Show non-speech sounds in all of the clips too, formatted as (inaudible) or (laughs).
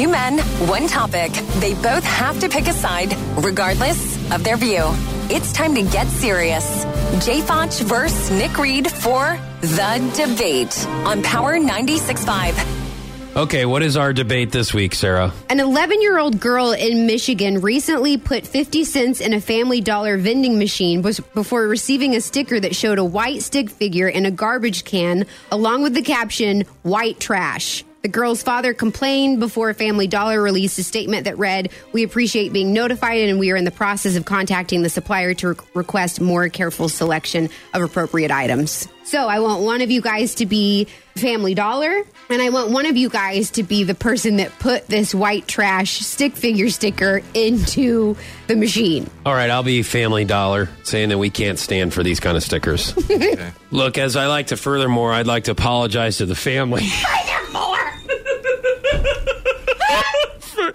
Two men, one topic. They both have to pick a side, regardless of their view. It's time to get serious. Jay Foch versus Nick Reed for The Debate on Power 96.5. Okay, what is our debate this week, Sarah? An 11 year old girl in Michigan recently put 50 cents in a Family Dollar vending machine before receiving a sticker that showed a white stick figure in a garbage can, along with the caption, White Trash. The girl's father complained before Family Dollar released a statement that read, We appreciate being notified and we are in the process of contacting the supplier to re- request more careful selection of appropriate items. So I want one of you guys to be Family Dollar, and I want one of you guys to be the person that put this white trash stick figure sticker into the machine. All right, I'll be Family Dollar, saying that we can't stand for these kind of stickers. (laughs) Look, as I like to furthermore, I'd like to apologize to the family. (laughs)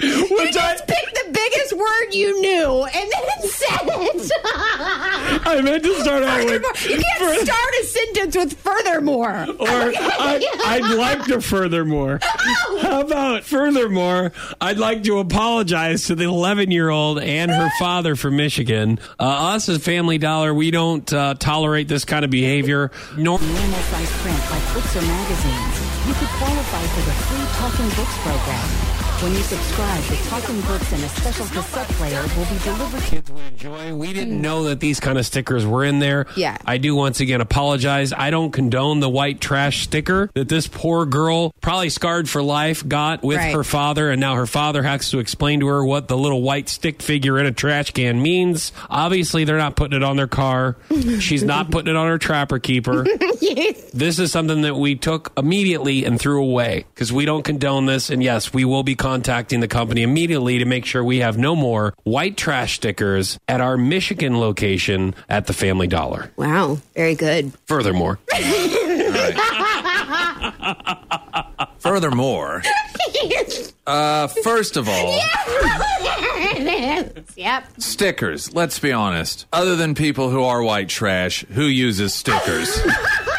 You just picked the biggest word you knew and then said it. I meant to start out with. You can't start a sentence with furthermore. Or I, I'd like to furthermore. How about furthermore? I'd like to apologize to the 11 year old and her father from Michigan. Uh, us as Family Dollar, we don't uh, tolerate this kind of behavior. Nor normal size print like books or magazines, you could qualify for the free Talking Books program. When you subscribe, the Talking Books and a special cassette player will be delivered to kids would enjoy. We didn't hmm. know that these kind of stickers were in there. Yeah. I do once again apologize. I don't condone the white trash sticker that this poor girl, probably scarred for life, got with Right. her father, and now her father has to explain to her what the little white stick figure in a trash can means. Obviously, they're not putting it on their car. (laughs) She's not putting it on her trapper keeper. (laughs) This is something that we took immediately and threw away because we don't condone this. And yes, we will be contacting the company immediately to make sure we have no more white trash stickers at our Michigan location at the Family Dollar. Wow, very good. Furthermore, (laughs) Furthermore, (laughs) uh, first of all, yep. stickers. Let's be honest. Other than people who are white trash, who uses stickers? (laughs)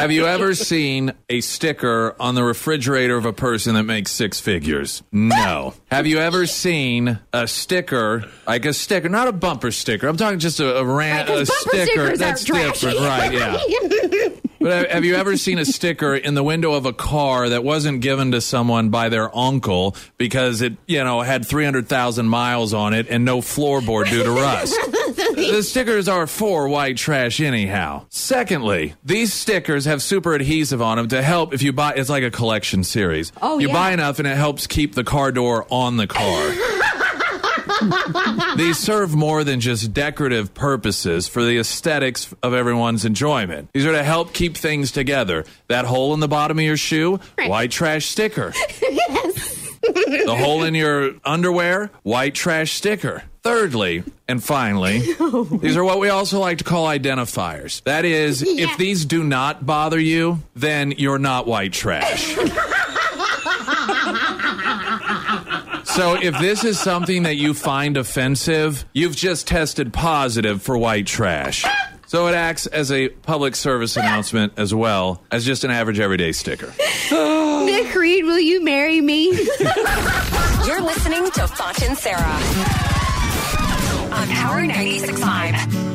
Have you ever seen a sticker on the refrigerator of a person that makes six figures? No. Have you ever seen a sticker, like a sticker, not a bumper sticker? I'm talking just a, a, ran- Right, a sticker that's different, right? Yeah. (laughs) But have- have you ever seen a sticker in the window of a car that wasn't given to someone by their uncle because it, you know, had 300,000 miles on it and no floorboard due to rust? (laughs) the stickers are for white trash anyhow. Secondly, these stickers have super adhesive on them to help if you buy it's like a collection series. Oh, you yeah. buy enough and it helps keep the car door on the car. (laughs) These serve more than just decorative purposes for the aesthetics of everyone's enjoyment. These are to help keep things together. That hole in the bottom of your shoe, white trash sticker. (laughs) yes. The hole in your underwear, white trash sticker. Thirdly, and finally, (laughs) these are what we also like to call identifiers. That is, if these do not bother you, then you're not white trash. (laughs) So if this is something that you find offensive, you've just tested positive for white trash. So it acts as a public service announcement as well as just an average everyday sticker. (sighs) Nick Reed, will you marry me? (laughs) You're listening to Foch and Sarah on Power 96.5.